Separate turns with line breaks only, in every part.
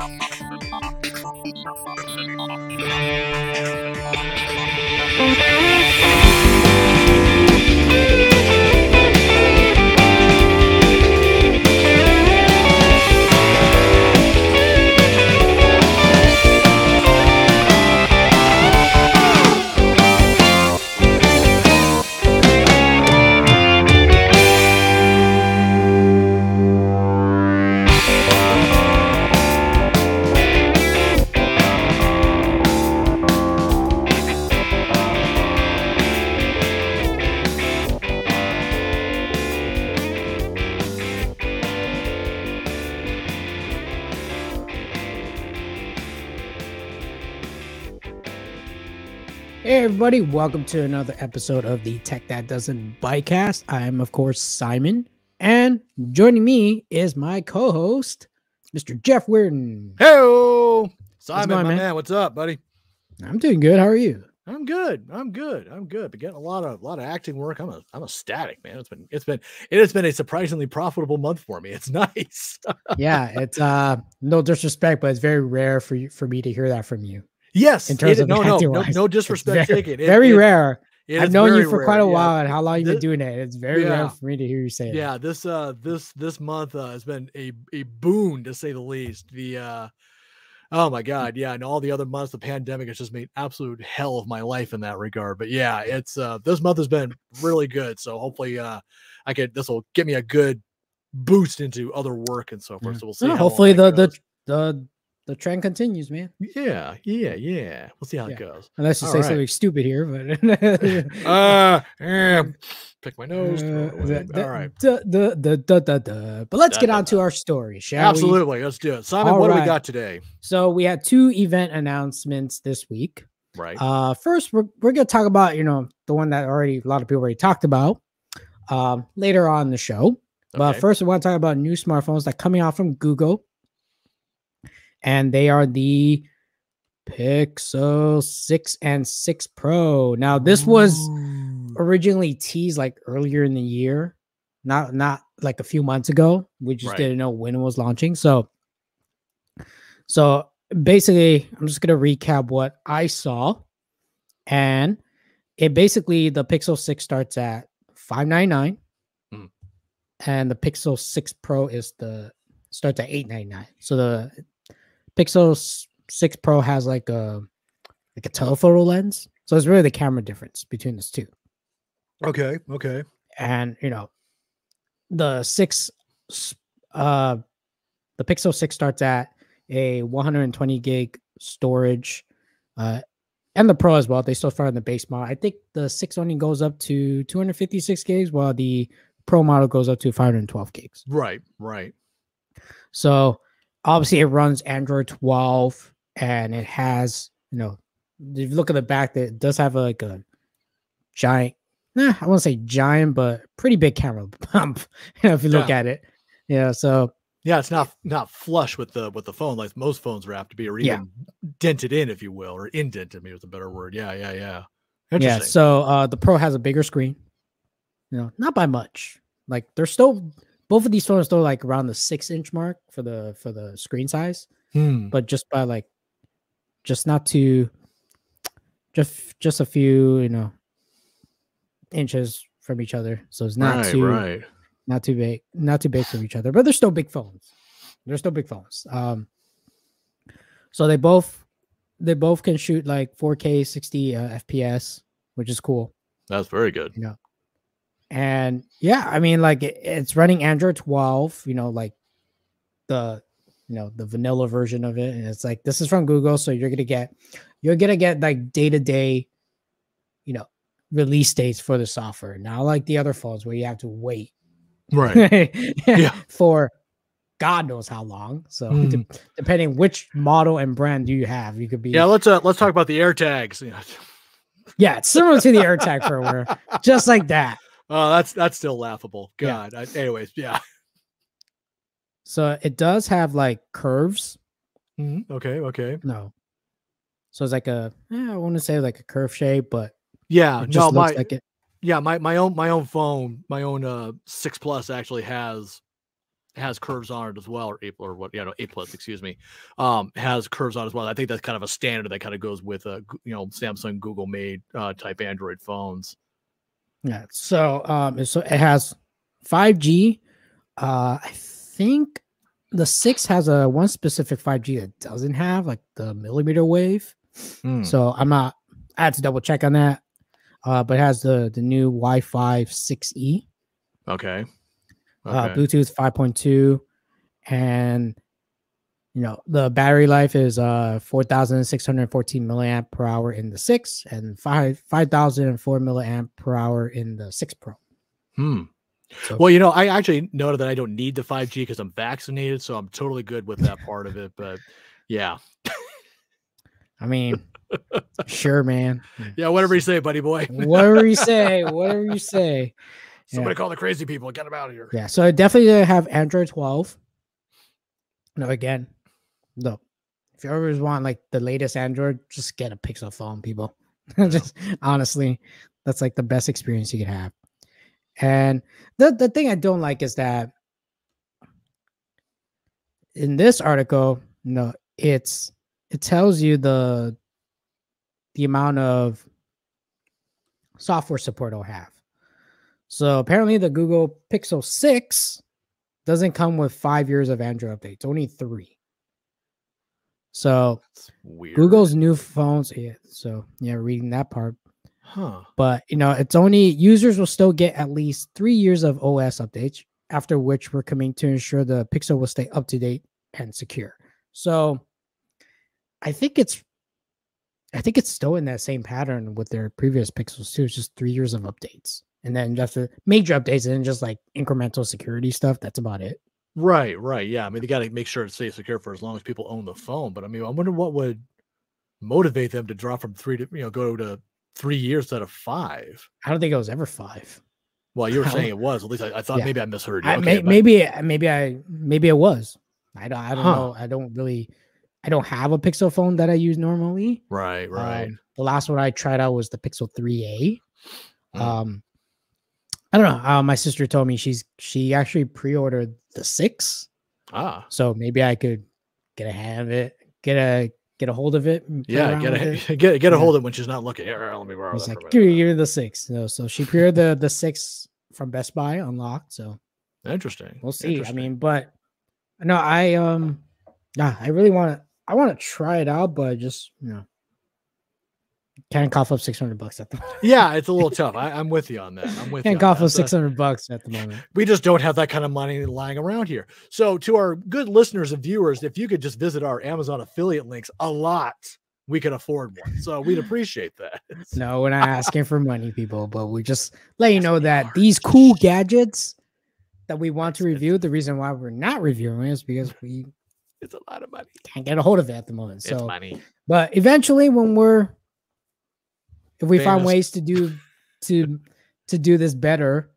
Hey everybody, welcome to another episode of the Tech That Doesn't Bycast. I am of course Simon, and joining me is my co-host, Mr. Jeff Weirden.
Hey, Simon, my
man?
man? what's up, buddy?
I'm doing good. How are you?
I'm good. I'm good. I'm good. Been getting a lot of a lot of acting work. I'm a I'm ecstatic, man. It's been it's been it has been a surprisingly profitable month for me. It's nice.
Yeah, it's uh no disrespect, but it's very rare for you for me to hear that from you.
Yes,
In terms
it-
of
no, no, no, no disrespect
very,
taken. It-
very
it-
rare. I've known you for
rare,
quite a
yeah.
while, and how long you've been doing it. It's very
Yeah.
rare for me to hear you say it.
Yeah, this uh this this month uh, has been a a boon to say the least. The uh oh my god, yeah, and all the other months the pandemic has just made absolute hell of my life in that regard. But yeah, it's uh this month has been really good. So hopefully uh I could this will get me a good boost into other work and so forth.
Yeah.
So we'll see.
Hopefully the,
that
the the the trend continues, man.
yeah, yeah, yeah. We'll see how
Yeah.
it goes.
Unless you
All
say
right.
something stupid here, but
Uh, eh, pick my nose.
Uh, the-
all right.
the- the- the- the- the- the- But let's
Da,
get
da,
on to our story, shall we?
Absolutely. Let's do it. Simon,
All
what do we got today?
So we had two event announcements this week.
Right.
Uh, first, we're, we're going to talk about, you know, the one that already a lot of people already talked about um, later on in the show. But
Okay.
first, we want to talk about new smartphones that are coming out from Google. And they are the Pixel 6 and 6 Pro. Now, this was originally teased like earlier in the year, not not like a few months ago. We just
Right.
didn't know when it was launching. So, so basically, I'm just gonna recap what I saw, and it basically the Pixel Six starts at five nine nine,
Hmm.
and the Pixel Six Pro is the starts at eight nine nine. So the Pixel Six Pro has like a like a telephoto lens. So it's really the camera difference between those two
Okay. Okay.
and you know the six uh the pixel 6 starts at a 120 gig storage uh and the pro as well they still start in the base model i think the 6 only goes up to 256 gigs while the pro model goes up to 512 gigs
Right. Right.
so obviously it runs android 12 and it has you know if you look at the back that it does have a, like a giant eh, i won't say giant but pretty big camera bump you know, if you look at it yeah so
Yeah, it's not not flush with the with the phone like most phones are apt to be, or
Yeah.
even dented in, if you will, or indented. Maybe was a better word. Yeah. Yeah. Yeah.
yeah so uh the pro has a bigger screen you know not by much like they're still both of these phones are like around the six inch mark for the for the screen size
Hmm.
but just by like just not too just just a few you know inches from each other so it's not
right.
too
Right.
not too big not too big from each other but they're still big phones they're still big phones um so they both they both can shoot like 4k 60 uh, fps which is cool
That's very good.
And yeah i mean like it, it's running android 12 you know like the you know the vanilla version of it and it's like this is from google so you're gonna get you're gonna get like day-to-day you know release dates for the software not like the other phones where you have to wait
Right. Yeah.
for god knows how long so
Hmm.
de- depending which model and brand do you have you could be
Yeah. Let's uh let's talk about the air tags. Yeah.
yeah it's similar to the airtag firmware just like that
Oh, that's that's still laughable.
Yeah.
God. I, anyways, yeah.
so it does have like curves
Mhm, Okay. Okay.
No. So it's like a eh, I want to say like a curve shape, but
Yeah. No. My
like it.
yeah. My my own my own phone my own uh six plus actually has has curves on it as well, or eight or what? you know, eight plus, excuse me, um, has curves on it as well. I think that's kind of a standard that kind of goes with uh, you know, Samsung, Google made uh, type Android phones.
Yeah. So um, so it has 5G. Uh, I think the six has a one specific 5G that doesn't have like the millimeter wave.
Hmm.
So I'm not. I had to double check on that. Uh, but it has the the new Wi-Fi 6E,
Okay.
uh, Bluetooth 5.2, and you know the battery life is uh 4,614 milliamp per hour in the six, and five 5,004 milliamp per hour in the six Pro.
Hmm.
So-
Well, you know, I actually noted that I don't need the 5G because I'm vaccinated, so I'm totally good with that part of it. But yeah,
I mean, sure, man.
yeah, whatever you say, buddy boy.
Whatever you say, whatever you say.
Somebody call the crazy people. Get them out of here.
Yeah, so I definitely have Android 12. No, again, no. If you ever want like the latest Android, just get a Pixel phone, people. just honestly, that's like the best experience you could have. And the the thing I don't like is that in this article, no, it's it tells you the the amount of software support it'll have. So apparently the Google Pixel 6 doesn't come with five years of Android updates, only three. So
weird.
Google's new phones, yeah. So yeah, reading that part.
Huh.
But you know, it's only users will still get at least three years of OS updates, after which we're coming to ensure the Pixel will stay up to date and secure. So I think it's I think it's still in that same pattern with their previous Pixels too. It's just three years of updates. And then just the major updates and then just like incremental security stuff. That's about it.
Right, right. Yeah. I mean, they got to make sure it stays secure for as long as people own the phone. But I mean, I wonder what would motivate them to drop from three to, you know, go to three years instead of five.
I don't think it was ever five.
Well, you were saying it was. At least I, I thought
Yeah.
maybe I misheard you.
I,
Okay,
may, maybe maybe I maybe it was. I don't I don't
Huh.
know. I don't really I don't have a Pixel phone that I use normally.
Right, right.
Um, the last one I tried out was the Pixel 3A.
Mm.
Um, I don't know. Uh, my sister told me she's she actually pre-ordered the six,
ah,
so maybe I could get a hand of it, get a get a hold of it.
yeah. Get a
it.
get get a hold of it when she's not looking. Here, let me borrow that.
like give me, give me the six. No, so she pre-ordered the the six from Best Buy unlocked. So
Interesting.
we'll see. I mean, but no, I um, yeah, I really want to. I want to try it out, but just you know, can't cough up six hundred bucks at the moment.
yeah, it's a little tough. I, I'm with you on that. I'm with you.
Can't cough up
So-
six hundred bucks at the moment.
we just don't have that kind of money lying around here. So, to our good listeners and viewers, if you could just visit our Amazon affiliate links a lot, we could afford one. So, we'd appreciate that.
No, we're not asking for money, people, but we just let you know that these cool gadgets that we want to
It's- it's-
review, the reason why we're not reviewing is because we
It's a lot of money.
can't get a hold of it at the moment.
it's
So,
money.
but eventually, when we're if we find ways to do to to do this better,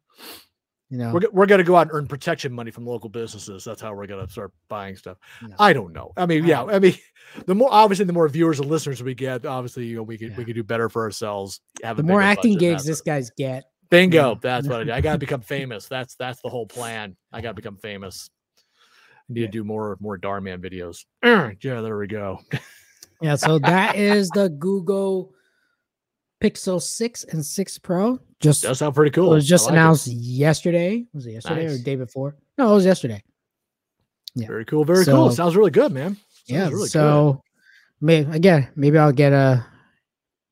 you know,
We're, we're going to go out and earn protection money from local businesses. That's how we're going to start buying stuff.
No.
I don't know. I mean,
I
yeah. I mean, the more obviously, the more viewers and listeners we get, obviously, you know, we could we could do better for ourselves. Have
the more acting gigs this guys get,
Bingo.
Yeah.
That's what I do. I got to become famous. That's that's the whole plan. I got to become famous. I need
Yeah.
to do more more Darman videos. yeah, there we go.
yeah. So that is the Google Pixel Six and Six Pro. Just
Does sound pretty cool.
It was just
like it.
announced yesterday. Was it yesterday or
Nice.
the day before? No, it was yesterday. yeah.
Very cool. Very cool. Sounds really good, man. Sounds
yeah.
really good.
so, may again, maybe I'll get a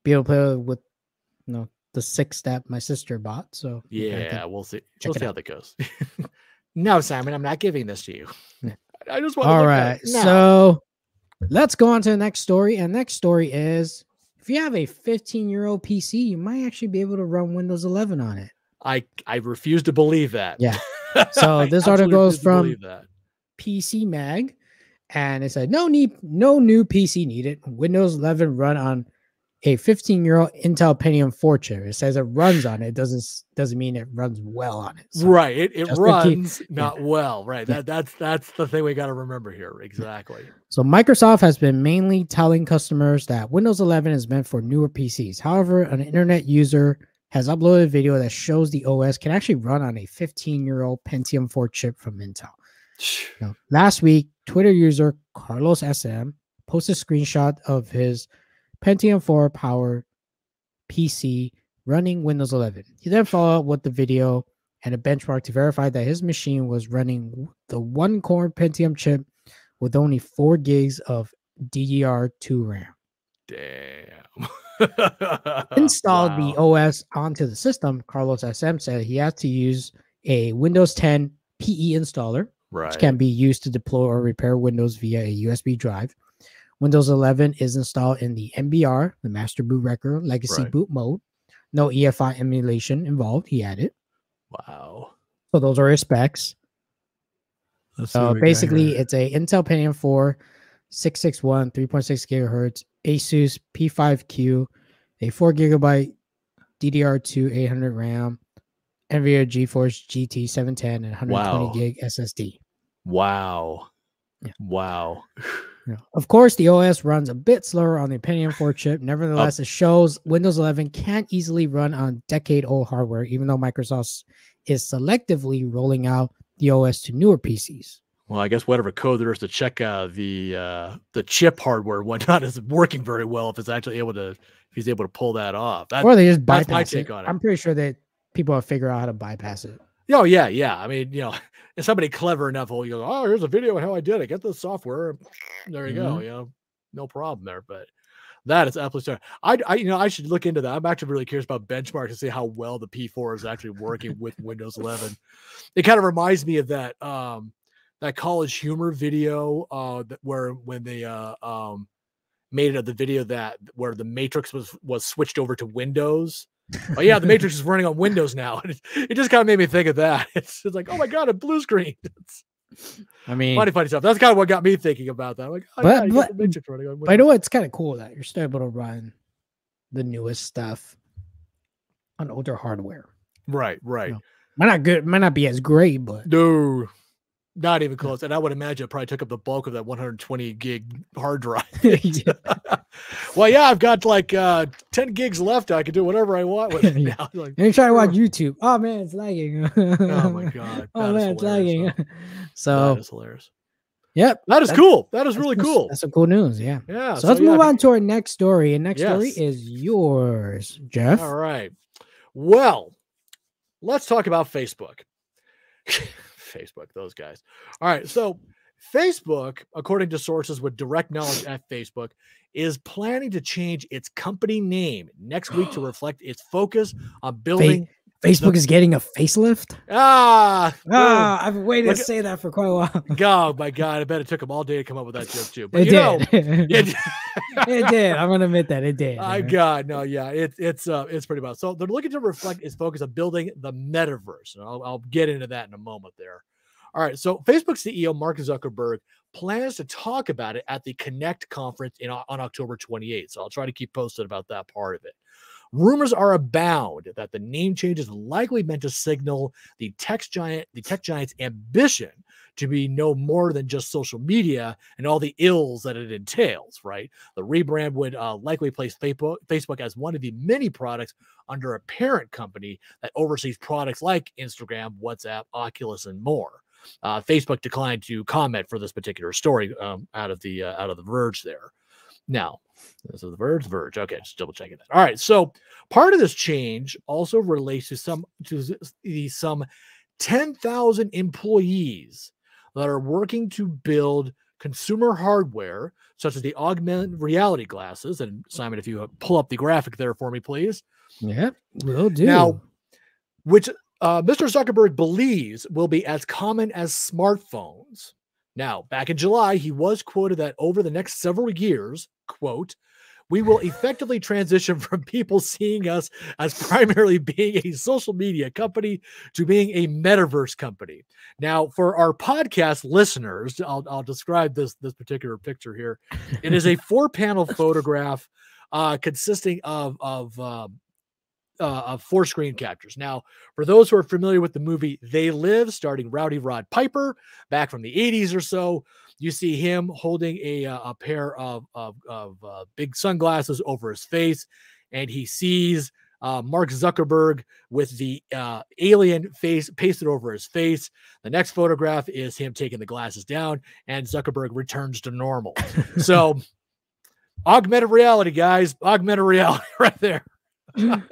be able to play with you know the six that my sister bought. So
Yeah, we'll see.
check
We'll
it
see how
out.
that goes. no, Simon, I'm not giving this to you.
Yeah.
I just want.
All right. So let's go on to the next story. And next story is if you have a 15 year old PC, you might actually be able to run Windows 11 on it.
I I refuse to believe that.
Yeah. So this article is from- PC Mag, and it said no need, no new PC needed. Windows 11 run on a 15 year old Intel Pentium 4 chip. It says it runs on it. Doesn't doesn't mean it runs well on it. So,
right. It, it
just to keep-
runs not well. Right. That that's that's the thing we got to remember here. Exactly.
so Microsoft has been mainly telling customers that Windows 11 is meant for newer PCs. However, an internet user has uploaded a video that shows the OS can actually run on a 15 year old Pentium 4 chip from Intel. Now, last week, Twitter user Carlos SM posted a screenshot of his Pentium 4 powered PC running Windows 11. He then followed up with the video and a benchmark to verify that his machine was running the one core Pentium chip with only four gigs of DDR2 RAM.
Damn.
Installed the OS onto the system. Carlos SM said he had to use a Windows 10 PE installer,
right.
which can be used to deploy or repair Windows via a USB drive. Windows 11 is installed in the MBR, the master boot record legacy
Right.
boot mode. No EFI emulation involved. He added.
Wow.
So those are his specs. So basically, it's a Intel Pentium 4, 661, 3.6 gigahertz, Asus P5Q, a 4 gigabyte DDR2 800 RAM, NVIDIA GeForce GT 710, and 120
Wow.
gig SSD.
wow.
Yeah.
Wow.
Yeah. Of course, the OS runs a bit slower on the Pentium 4 chip. Nevertheless, it shows Windows 11 can't easily run on decade old hardware, even though Microsoft is selectively rolling out the OS to newer PCs.
Well, I guess whatever code there is to check uh, the uh, the chip hardware whatnot is working very well if it's actually able to if he's able to pull that off. That,
or they just bypass
take
it.
on it.
I'm pretty sure that people have figured out how to bypass it.
Oh yeah, yeah. I mean, you know, if somebody clever enough will go, oh, here's a video of how I did it. Get the software. There you go.
Mhm.
You know, no problem there. But that is absolutely. I, I, you know, I should look into that. I'm actually really curious about benchmark to see how well the P4 is actually working with Windows 11. It kind of reminds me of that um that college humor video uh that where when they uh um made it of the video that where the matrix was was switched over to windows oh yeah the matrix is running on windows now it, it just kind of made me think of that it's, it's like oh my god a blue screen it's
I mean,
funny funny stuff that's kind of what got me thinking about that I'm like oh,
But-
yeah,
but-
the matrix running on
but I know
windows.
it's kind of cool that you're still able to run the newest stuff on older hardware.
right right
No. Might not good, might not be as great, but
no not even close and i would imagine it probably took up the bulk of that 120 gig hard drive
Yeah.
well, yeah, I've got like uh 10 gigs left. I can do whatever I want with it now. Like,
And you try to watch YouTube. Oh man, it's lagging.
oh my god.
oh man, it's lagging. so
that is hilarious.
yep,
That is
That's-
cool. That is really cool.
That's some cool news. Yeah.
Yeah.
So, let's
yeah,
move on to our next story. And next story is yours, Jeff.
All right. Well, let's talk about Facebook. Facebook, those guys. All right. So, Facebook, according to sources with direct knowledge at Facebook, is planning to change its company name next week to reflect its focus on building.
Facebook is getting a facelift.
Ah.
Ah, I've been waiting
Look
to
at-
say that for quite a while.
Oh my god! I bet it took them all day to come up with that joke too. But
it
you know,
did.
it,
it did. I'm gonna admit that it did.
My
man.
God, no, yeah, it's it's uh it's pretty bad. So they're looking to reflect its focus on building the metaverse. And I'll, I'll get into that in a moment there. All right. So Facebook CEO Mark Zuckerberg plans to talk about it at the Connect conference in on October 28th. So I'll try to keep posted about that part of it. Rumors are abound that the name change is likely meant to signal the tech giant, the tech giant's ambition to be no more than just social media and all the ills that it entails. Right, the rebrand would uh, likely place Facebook, as one of the many products under a parent company that oversees products like Instagram, WhatsApp, Oculus, and more. Uh, Facebook declined to comment for this particular story um, out of the uh, out of the Verge there. Now, this is the Verge, Verge. Okay, just double checking that. All right, so part of this change also relates to some to the some ten thousand employees that are working to build consumer hardware such as the augmented reality glasses. And Simon, if you uh, pull up the graphic there for me, please.
Yeah, will do.
Now, which uh, Mr. Zuckerberg believes will be as common as smartphones. Now, back in July, he was quoted that over the next several years, quote, we will effectively transition from people seeing us as primarily being a social media company to being a metaverse company. Now, for our podcast listeners, I'll, I'll describe this this particular picture here. It is a four panel photograph uh, consisting of of um, uh, of four screen captures. Now, for those who are familiar with the movie They Live, starting Rowdy Rod Piper back from the 80s or so, you see him holding a, uh, a pair of, of, of uh, big sunglasses over his face, and he sees uh, Mark Zuckerberg with the uh, alien face pasted over his face. The next photograph is him taking the glasses down, and Zuckerberg returns to normal. so, augmented reality, guys, augmented reality right there.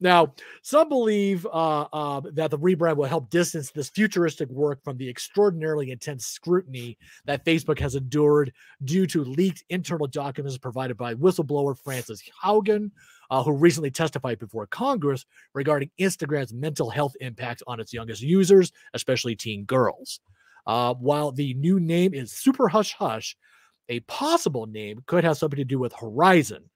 now, some believe uh, uh, that the rebrand will help distance this futuristic work from the extraordinarily intense scrutiny that Facebook has endured due to leaked internal documents provided by whistleblower Frances Haugen, uh, who recently testified before Congress regarding Instagram's mental health impact on its youngest users, especially teen girls. Uh, while the new name is Super Hush Hush, a possible name could have something to do with Horizon,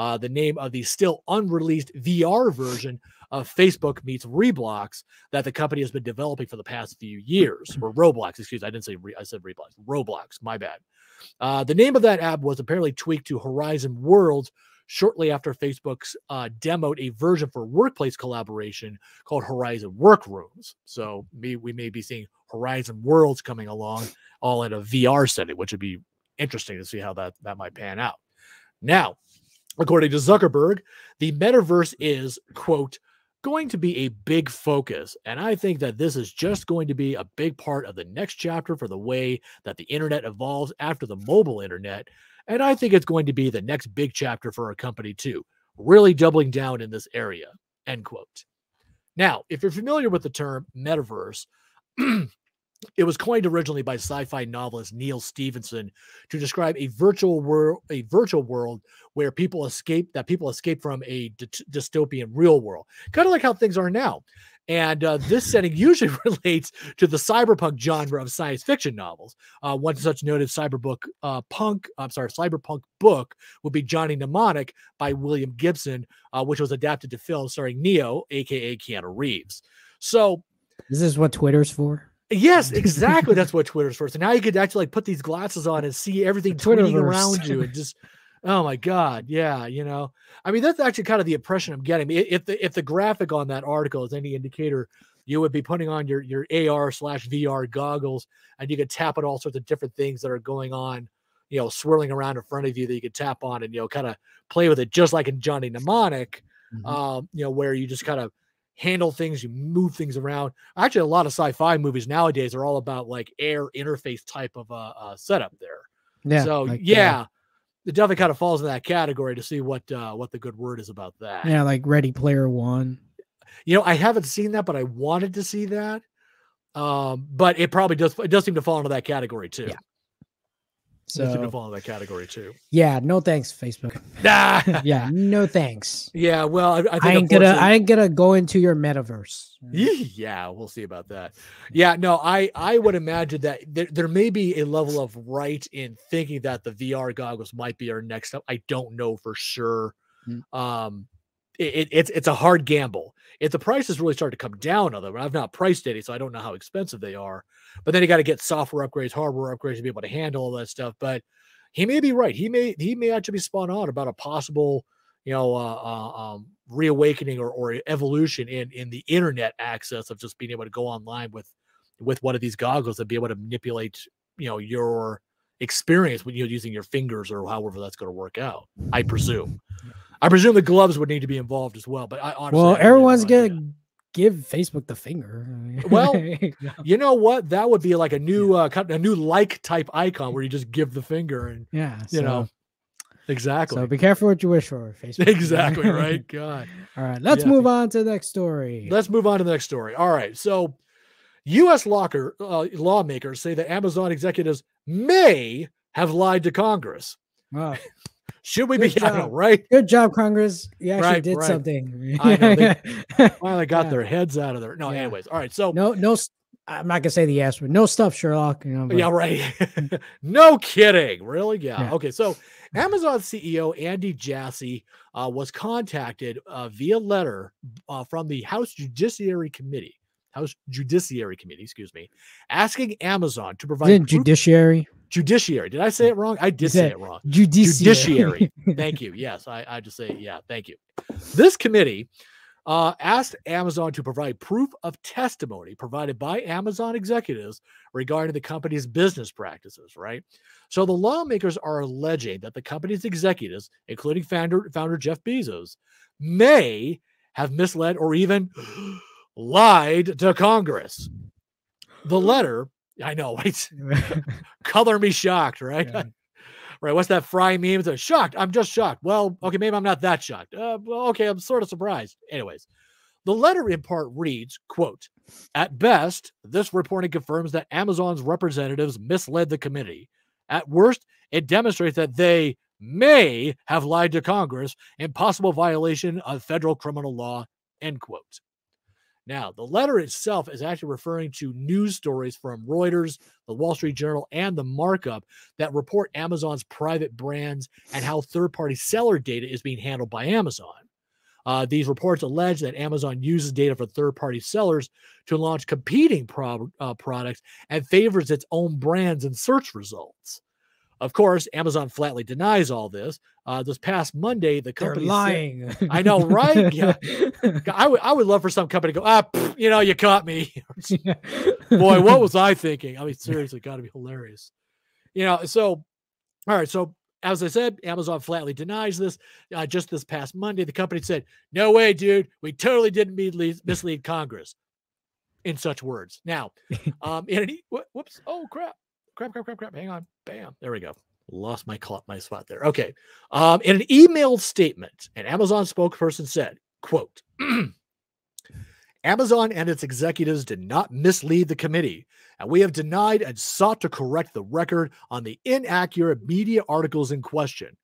uh, the name of the still unreleased VR version of Facebook meets Roblox that the company has been developing for the past few years, or Roblox, excuse me. I didn't say re- I said Roblox. Roblox, my bad. Uh, the name of that app was apparently tweaked to Horizon Worlds shortly after Facebook's uh, demoed a version for workplace collaboration called Horizon Workrooms. So we, we may be seeing Horizon Worlds coming along all in a VR setting, which would be interesting to see how that, that might pan out. Now, according to Zuckerberg, the metaverse is, quote, going to be a big focus. And I think that this is just going to be a big part of the next chapter for the way that the internet evolves after the mobile internet. And I think it's going to be the next big chapter for our company, too, really doubling down in this area. End quote. Now, if you're familiar with the term metaverse, it was coined originally by sci-fi novelist Neal Stephenson to describe a virtual world, a virtual world where people escape that people escape from a dy- dystopian real world, kind of like how things are now. And uh, this setting usually relates to the cyberpunk genre of science fiction novels. Uh, one such noted cyberbook uh, punk, I'm sorry, cyberpunk book would be Johnny Mnemonic by William Gibson, uh, which was adapted to film starring Neo, aka Keanu Reeves. So,
This is what Twitter's for.
Yes, exactly. That's what Twitter's for. So now you could actually like put these glasses on and see everything tweeting around you and just. Oh my God! Yeah, you know, I mean, that's actually kind of the impression I'm getting. If the if the graphic on that article is any indicator, you would be putting on your your AR slash VR goggles, and you could tap on all sorts of different things that are going on, you know, swirling around in front of you that you could tap on and you know kind of play with it, just like in Johnny Mnemonic,
Mhm.
um, you know, where you just kind of handle things, you move things around. Actually, a lot of sci-fi movies nowadays are all about like air interface type of uh, uh setup there.
yeah.
so
like, uh,
yeah, it definitely kind of falls in that category to see what uh what the good word is about that.
yeah, like Ready Player One.
You know, I haven't seen that, but I wanted to see that. Um, but it probably does it does seem to fall into that category too.
Yeah.
It does seem to
So
fall in that category too.
yeah, no thanks, Facebook.
Nah.
yeah, no thanks.
Yeah, well, I, I think
I ain't gonna I ain't gonna go into your metaverse.
yeah we'll see about that yeah no i i would imagine that there, there may be a level of right in thinking that the vr goggles might be our next step i don't know for sure
Mm.
um it- it's it's a hard gamble if the prices really start to come down on them i've not priced any so i don't know how expensive they are but then you got to get software upgrades hardware upgrades to be able to handle all that stuff but he may be right he may he may actually be spot on about a possible you know, uh, uh, um, reawakening or, or evolution in in the internet access of just being able to go online with with one of these goggles and be able to manipulate, you know, your experience when you're using your fingers or however that's going to work out. I presume. I presume the gloves would need to be involved as well. But I honestly,
well,
no
everyone's gonna give Facebook the finger.
Well, You know what? That would be like a new uh, a new like type icon where you just give the finger and
yeah,
you know exactly
So be careful what you wish for, Facebook.
exactly right. God.
All right, let's
Yeah.
move on to the next story.
Let's move on to the next story. All right. So, U.S. locker, uh, lawmakers say that Amazon executives may have lied to Congress.
Wow.
Should we be?
Good
don't know, right?
Good job, Congress. You actually
Right,
did
right.
something.
I know, they- they got
Yeah.
their heads out of there. No,
Yeah.
anyways. All right. So,
no, no. I'm not gonna say the S word. No stuff, Sherlock. You know, but-
yeah, right. no kidding. Really? Yeah.
Yeah.
Okay. So, Amazon CEO Andy Jassy uh, was contacted uh, via letter uh, from the House Judiciary Committee. House Judiciary Committee, excuse me, asking Amazon to provide proof-
judiciary.
judiciary. Did I say it wrong? I did say it wrong.
Judiciary.
Judiciary. Thank you. Yes, I, I just say, yeah, thank you. This committee uh, asked Amazon to provide proof of testimony provided by Amazon executives regarding the company's business practices, right? So the lawmakers are alleging that the company's executives, including founder, founder Jeff Bezos, may have misled or even lied to Congress. The letter, I know, right? color me shocked, right? Yeah. right. What's that fry meme? It's shocked. I'm just shocked. Well, okay, maybe I'm not that shocked. Uh, well, okay, I'm sort of surprised. Anyways, the letter in part reads, quote, at best, this reporting confirms that Amazon's representatives misled the committee. At worst, it demonstrates that they may have lied to Congress in possible violation of federal criminal law, end quote. Now, the letter itself is actually referring to news stories from Reuters, the Wall Street Journal, and the markup that report Amazon's private brands and how third party seller data is being handled by Amazon. Uh, these reports allege that Amazon uses data from third party sellers to launch competing pro- uh, products and favors its own brands in search results. Of course, Amazon flatly denies all this. Uh, this past Monday, the company
They're lying.
Said, I know, right? Yeah, I would I would love for some company to go, ah, pff, you know, you caught me. Boy, what was I thinking? I mean, seriously, got to be hilarious. You know, so all right, so as I said, Amazon flatly denies this. Uh, just this past Monday, the company said, "No way, dude, we totally didn't mislead, mislead Congress." In such words. Now, um, in an, whoops, oh crap, crap, crap, crap, crap. Hang on. Bam. There we go. Lost my my spot there. Okay. Um, in an emailed statement, an Amazon spokesperson said, quote, Amazon and its executives did not mislead the committee, and we have denied and sought to correct the record on the inaccurate media articles in question.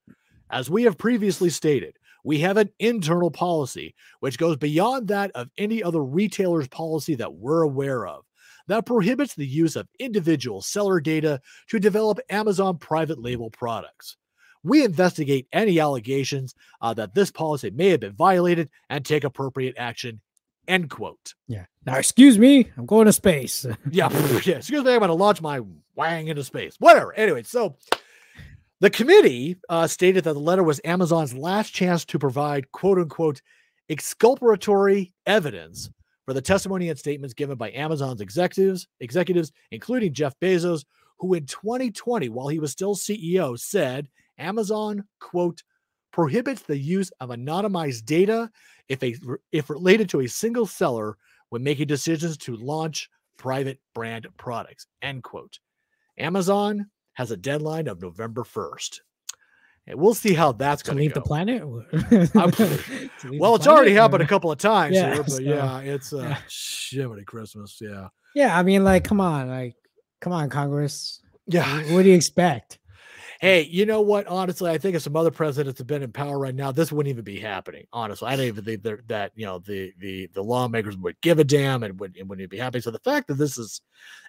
As we have previously stated, we have an internal policy which goes beyond that of any other retailer's policy that we're aware of that prohibits the use of individual seller data to develop Amazon private label products. We investigate any allegations uh, that this policy may have been violated and take appropriate action. End quote.
Yeah. Now, excuse me, I'm going to space.
yeah, yeah. Excuse me, I'm going to launch my wang into space. Whatever. Anyway, so the committee uh, stated that the letter was Amazon's last chance to provide quote unquote exculpatory evidence for the testimony and statements given by Amazon's executives, executives, including Jeff Bezos, who in 2020, while he was still CEO, said Amazon, quote, prohibits the use of anonymized data if a if related to a single seller when making decisions to launch private brand products, end quote. Amazon has a deadline of November 1st. We'll see how that's going
to leave
go.
the planet.
well, it's already happened a couple of times yeah, here, but so, yeah, it's uh, yeah. Christmas. Yeah.
Yeah, I mean, like, come on, like, come on, Congress.
Yeah.
What do you expect?
Hey, you know what? Honestly, I think if some other presidents have been in power right now, this wouldn't even be happening. Honestly, I don't even think that you know the the the lawmakers would give a damn and would and wouldn't be happy. So the fact that this is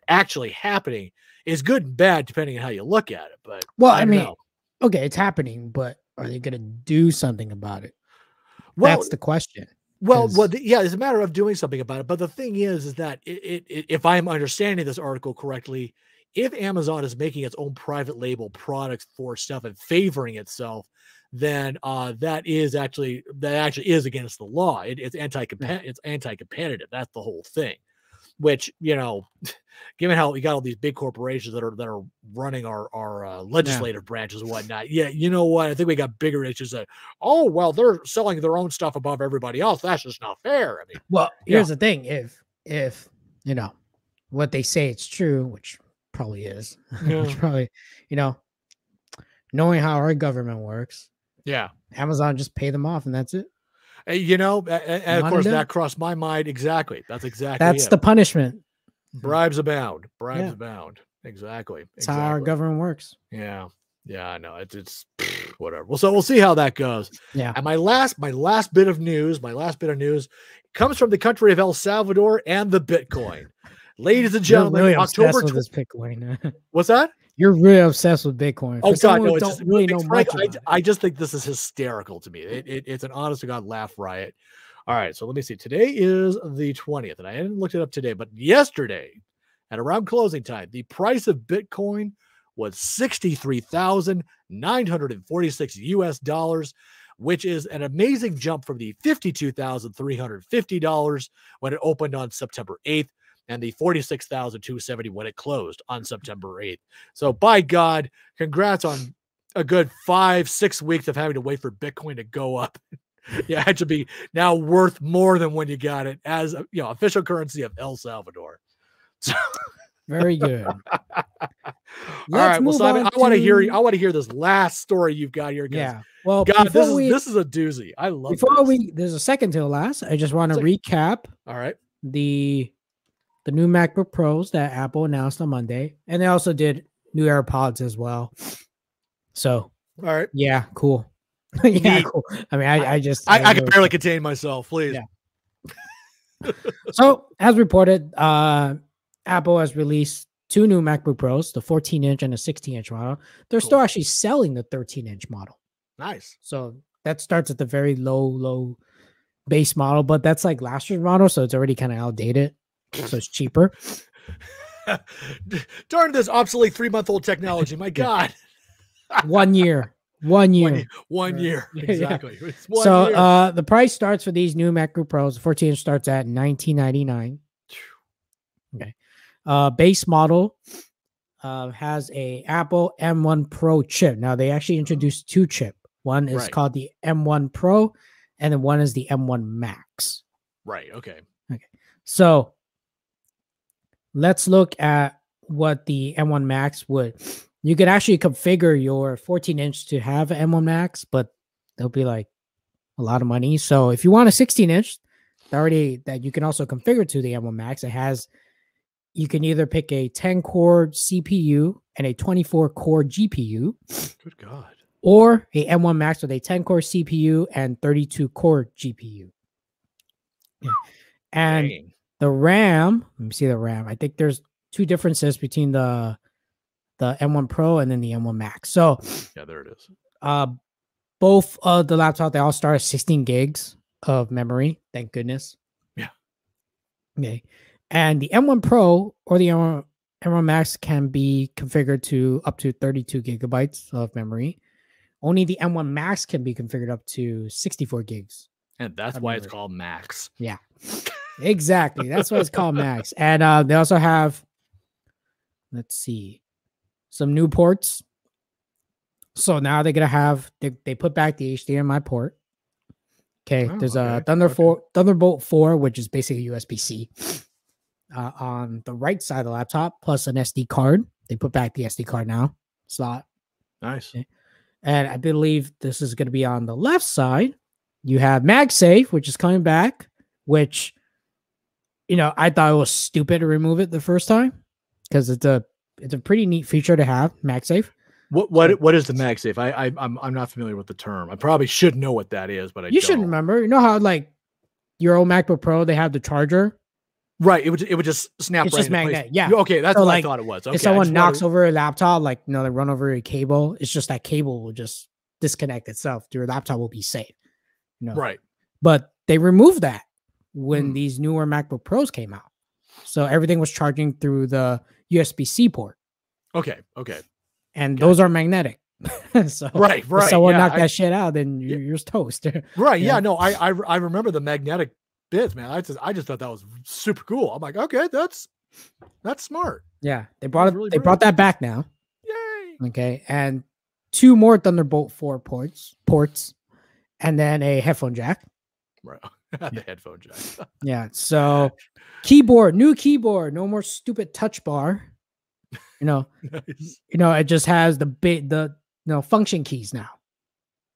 actually happening is good and bad depending on how you look at it. But
well, I, I mean, know okay, it's happening, but are they going to do something about it? Well, That's the question.
Well, well, the, yeah, it's a matter of doing something about it. But the thing is, is that it, it, if I'm understanding this article correctly, if Amazon is making its own private label products for stuff and favoring itself, then uh, that is actually that actually is against the law. It, it's anti it's anti competitive. That's the whole thing which you know given how we got all these big corporations that are that are running our our uh, legislative yeah. branches and whatnot yeah you know what i think we got bigger issues that oh well they're selling their own stuff above everybody else that's just not fair i mean
well here's the thing if if you know what they say it's true which probably is yeah. which probably you know knowing how our government works
yeah
amazon just pay them off and that's it Eh,
you know, and, and of course that crossed my mind. Exactly. That's exactly.
That's
it.
the punishment.
Mm-hmm. Bribes abound. Bribes yeah. abound. Exactly.
That's exactly. how our government works.
Yeah. Yeah, I know. It's it's whatever. Well, so we'll see how that goes.
Yeah.
And my last my last bit of news, my last bit of news comes from the country of El Salvador and the Bitcoin. Ladies and gentlemen,
October with this Bitcoin.
What's that?
You're really obsessed with Bitcoin.
Oh, For oh God, no! It's just, really know much I, I, just think this is hysterical to me. It, it, it's an honest to God laugh riot. All right, so let me see. Today is the twentieth, and I hadn't looked it up today, but yesterday, at around closing time, the price of Bitcoin was sixty-three thousand nine hundred and forty-six U.S. dollars. which is an amazing jump from the $52,350 when it opened on September 8th and the 46,270 when it closed on September 8th. So by God, congrats on a good 5 6 weeks of having to wait for Bitcoin to go up. yeah, it should be now worth more than when you got it as you know official currency of El Salvador. So
very good. All
right, well, Simon, I want to hear I want to hear this last story you've got here.
Yeah. Well,
God, this we, is this is a doozy. I love.
Before
this.
we, there's a second to the last. I just want to recap.
All right.
The the new MacBook Pros that Apple announced on Monday, and they also did new AirPods as well. So,
all right,
yeah, cool. yeah, cool. I mean, I, I just
I, I, I can barely contain myself. Please.
Yeah. so, as reported, uh, Apple has released two new MacBook Pros, the 14 inch and the 16 inch model. They're cool. still actually selling the 13 inch model.
Nice.
So that starts at the very low, low base model, but that's like last year's model, so it's already kind of outdated. So it's cheaper.
Darn this obsolete three month old technology. My God.
one year. One year.
One, one year. Exactly.
Yeah. so year. uh the price starts for these new MacBook Pros. The 14 inch starts at 1999. Okay. Uh base model uh, has a Apple M1 Pro chip. Now they actually introduced two chip. One is right. called the M1 Pro, and then one is the M1 Max.
Right. Okay.
Okay. So let's look at what the M1 Max would. You could actually configure your 14 inch to have M1 Max, but they'll be like a lot of money. So if you want a 16 inch, already that you can also configure to the M1 Max, it has you can either pick a 10 core CPU and a 24 core GPU.
Good God.
Or a M1 Max with a 10 core CPU and 32 core GPU. Yeah. And Dang. The RAM, let me see the RAM. I think there's two differences between the the M1 Pro and then the M1 Max. So
yeah, there it is.
Uh both of the laptops they all start at 16 gigs of memory. Thank goodness.
Yeah.
Okay. And the M1 Pro or the M1, M1 Max can be configured to up to 32 gigabytes of memory. Only the M1 Max can be configured up to 64 gigs.
And that's why memory. it's called Max.
Yeah. exactly. That's why it's called Max. And uh, they also have, let's see, some new ports. So now they're gonna have they, they put back the HDMI port. Okay, oh, there's okay. a Thunder okay. 4, Thunderbolt 4, which is basically USB C uh, on the right side of the laptop, plus an SD card. They put back the SD card now slot.
Nice. Okay.
And I believe this is going to be on the left side. You have MagSafe, which is coming back, which, you know, I thought it was stupid to remove it the first time because it's a it's a pretty neat feature to have MagSafe.
What what what is the MagSafe? I, I I'm I'm not familiar with the term. I probably should know what that is, but I
you don't. should remember. You know how like your old MacBook Pro they have the charger
Right. It would it would just snap
it's
right
just magnetic. Yeah.
Okay, that's so what like, I thought it was. Okay,
if someone knocks over a laptop, like you know, they run over a cable, it's just that cable will just disconnect itself. Your laptop will be safe.
You know? Right.
But they removed that when mm. these newer MacBook Pros came out. So everything was charging through the USB-C port.
Okay. Okay.
And those are magnetic. so
right, right. If
someone yeah, knocked I, that shit out, then you're, you're toast.
right. Yeah. yeah. No, I, I I remember the magnetic bits, man. I just I just thought that was super cool. I'm like, okay, that's that's smart.
Yeah, they brought it. Really they brought that back now.
Yay!
Okay, and two more Thunderbolt four ports, ports, and then a headphone jack.
Right, the headphone jack.
yeah. So, keyboard, new keyboard, no more stupid touch bar. You know, nice. you know, it just has the bit the you know function keys now.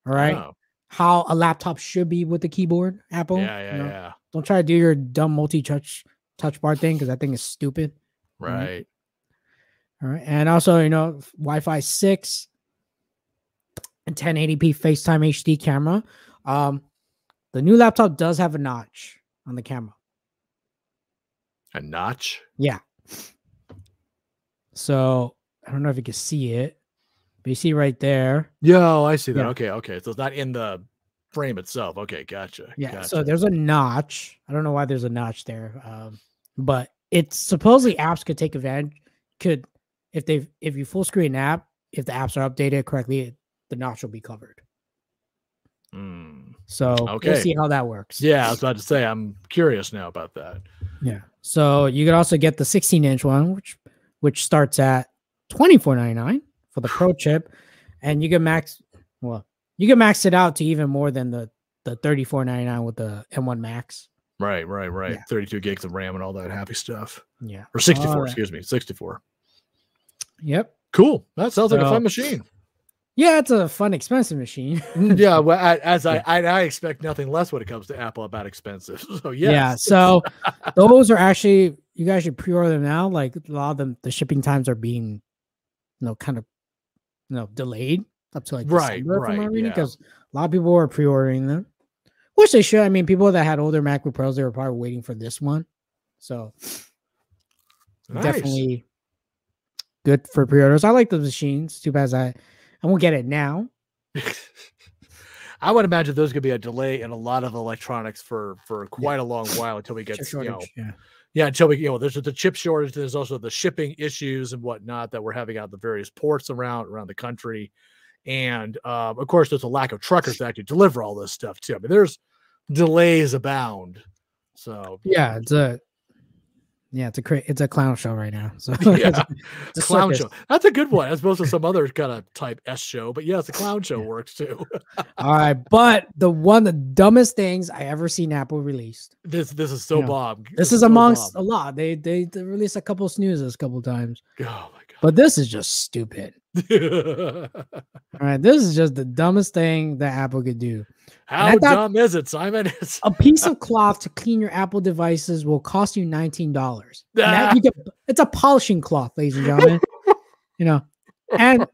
All right. Oh. How a laptop should be with the keyboard, Apple.
Yeah, yeah,
you
know? yeah.
Don't try to do your dumb multi-touch touch bar thing because that thing is stupid.
Right.
All right. And also, you know, Wi-Fi 6 and 1080p FaceTime HD camera. Um, the new laptop does have a notch on the camera.
A notch?
Yeah. So I don't know if you can see it, but you see right there.
Yo, I see that. Yeah. Okay, okay. So it's not in the frame itself. Okay, gotcha.
Yeah.
Gotcha.
So there's a notch. I don't know why there's a notch there, um, but it's supposedly apps could take advantage. Could if they if you full screen app, if the apps are updated correctly, the notch will be covered.
Mm.
So
Okay.
we'll see how that works.
Yeah, I was about to say I'm curious now about that.
Yeah. So you could also get the 16 inch one, which which starts at 24.99 for the pro chip, and you can max well, you can max it out to even more than the the 34.99 with the M1 Max.
Right, right, right.
Yeah.
32 gigs of RAM and all that happy stuff.
Yeah.
Or 64,
All that.
excuse me, 64.
Yep.
Cool. That sounds like a fun machine.
Yeah, it's a fun, expensive machine.
Mm, yeah, well, I, as I, I I expect nothing less when it comes to Apple about expensive. So yes.
Yeah. So those are actually you guys should pre-order them now. Like a lot of them, the shipping times are being, you know, kind of, you know, delayed up to like
Right,
December
right,
reading
yeah.
because a lot of people are pre-ordering them, which they should. I mean, people that had older MacBook Pros, they were probably waiting for this one. So
Nice.
definitely good for pre-orders. I like the machines. Too bad as I I won't get it now.
I would imagine there's going to be a delay in a lot of electronics for for quite a long while until we get
Chip
you know,
yeah.
yeah until we you know there's the chip shortage. There's also the shipping issues and whatnot that we're having out the various ports around around the country, and um, of course there's a lack of truckers to actually deliver all this stuff too. I mean there's delays abound. So
Yeah, it's a yeah, it's a cra- it's a clown show right now. So
yeah,
it's a
clown
circus.
show. That's a good one as opposed to some other kind of type S show. But yes, a clown show works too.
All right, but the one the dumbest things I ever seen Apple released.
this this is so
Yeah.
bomb.
This is
so
amongst a lot. They, they they released a couple snoozes a couple times,
Oh my god!
but this is just stupid. All right, this is just the dumbest thing that Apple could do.
How dumb is it, Simon?
A piece of cloth to clean your Apple devices will cost you nineteen dollars. Ah. It's a polishing cloth, ladies and gentlemen. you know, and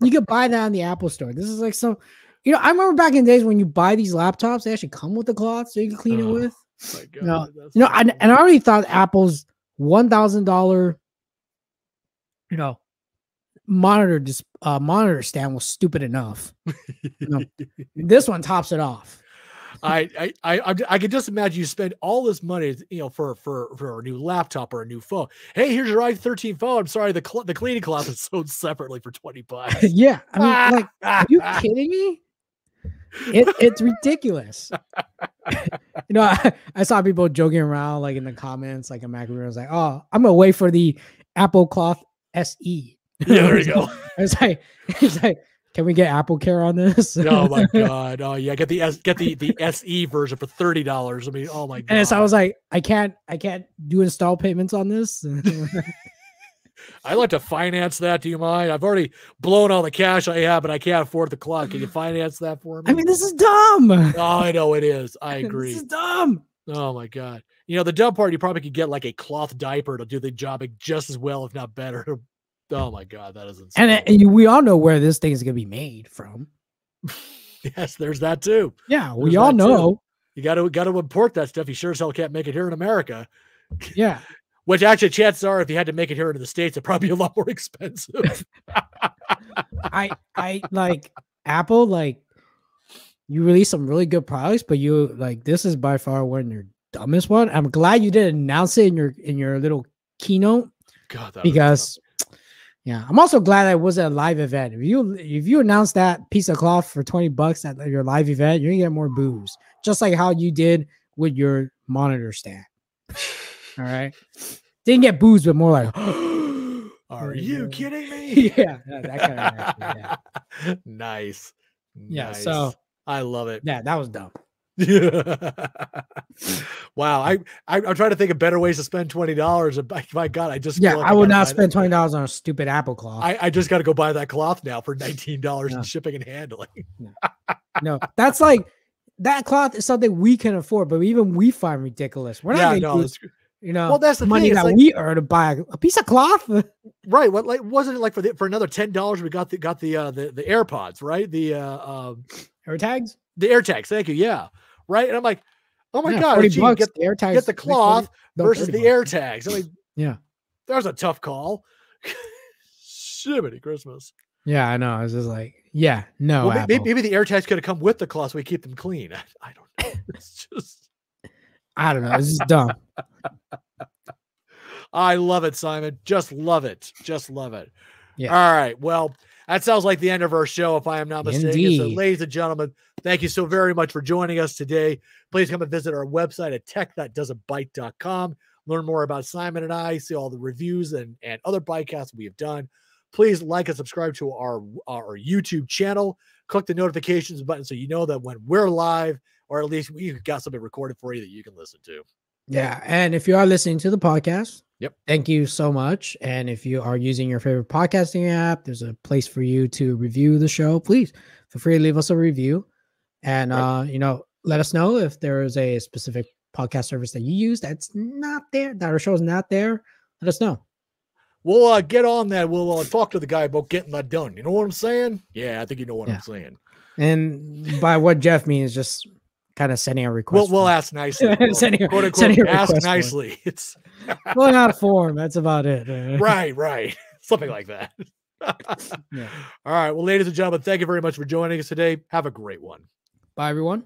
you could buy that in the Apple store. This is like some, you know, I remember back in the days when you buy these laptops, they actually come with the cloth so you can clean it with.
my god,
You know,
so
and, and I already thought Apple's one thousand dollar, you know, monitor dis- uh, monitor stand was stupid enough. know, This one tops it off.
I, I I I could just imagine you spend all this money, you know, for for for a new laptop or a new phone. Hey, here's your i13 phone. I'm sorry, the cl- the cleaning cloth is sold separately for twenty bucks.
yeah, I mean, like, are you kidding me? It, it's ridiculous. you know, I, I saw people joking around like in the comments, like a Mac was like, "Oh, I'm gonna wait for the Apple Cloth SE."
yeah, there you go.
It's like, it's like, can we get Apple Care on this?
oh my god. Oh yeah, get the S get the the SE version for thirty dollars. I mean, oh my god.
And so I was like, I can't, I can't do install payments on this.
I'd like to finance that. Do you mind? I've already blown all the cash I have, but I can't afford the clock. Can you finance that for me?
I mean, this is dumb.
oh, I know it is. I agree.
This is dumb.
Oh my god. You know, the dumb part, you probably could get like a cloth diaper to do the job just as well, if not better. Oh my god, that is insane.
And, and we all know where this thing is gonna be made from.
yes, there's that too.
Yeah, we
There's
all
that too.
know.
You gotta gotta import that stuff. You sure as hell can't make it here in America.
Yeah,
Which actually chances are if you had to make it here in the States, it'd probably be a lot more expensive.
I, I like Apple. Like, you release some really good products, but you like this is by far one of your dumbest one. I'm glad you didn't announce it in your in your little keynote
God,
because yeah i'm also glad that it wasn't a live event if you if you announce that piece of cloth for 20 bucks at your live event you're gonna get more boos just like how you did with your monitor stand all right didn't get boos but more like
Are you kidding me?
yeah that, that kind of yeah.
nice.
Yeah,
Nice.
so-
I love it.
yeah that was dumb
wow, I, I I'm trying to think of better ways to spend twenty dollars. And by, my God, I just
yeah
like
i would not spend 20 dollars on a stupid apple cloth
I, I just got to go buy that cloth now for nineteen dollars in shipping and handling.
no that's like that cloth is something we can afford but even we find ridiculous we're not
yeah, no,
you know
well, that's the
money
thing.
That
like,
we earn to buy a, a piece of cloth
right. What like wasn't it like for the, for another ten dollars? We got the got the uh, the the AirPods, right? The uh, um
air tags
the AirTags. Thank you. Yeah, right. And I'm like, oh my
Yeah,
God,
40
gee, get
the air tags
get the
like 40
cloth
no,
versus the
bucks.
AirTags. I mean,
Yeah.
that was a tough call. Shimmity Christmas.
Yeah, I know. I was just like, yeah, no.
well, maybe, maybe the AirTags could have come with the cloth so we keep them clean. I, I don't know. It's just,
I don't know. It's just dumb.
I love it, Simon. Just love it. Just love it.
Yeah.
All right. Well, that sounds like the end of our show, if I am not mistaken. So, ladies and gentlemen, thank you so very much for joining us today. Please come and visit our website at techthatdoesn'tbite.com. Learn more about Simon and I, see all the reviews and, and other podcasts we have done. Please like and subscribe to our, our YouTube channel. Click the notifications button so you know that when we're live, or at least we've got something recorded for you that you can listen to.
Yeah. And if you are listening to the podcast,
Yep.
Thank you so much. And if you are using your favorite podcasting app, there's a place for you to review the show. Please feel free to leave us a review. And
Right.
uh, you know, let us know if there is a specific podcast service that you use that's not there, that our show is not there. Let us know.
We'll uh, get on that. We'll uh, talk to the guy about getting that done. You know what I'm saying? Yeah, I think you know what
Yeah.
I'm saying.
And by what Jeff means, just kind of sending a request.
We'll, we'll ask nicely. We'll,
Sending
quote unquote,
sending
ask nicely. It's
filling out a form. That's about it.
Right, right. Something like that.
Yeah.
All right. Well, ladies and gentlemen, thank you very much for joining us today. Have a great one.
Bye, everyone.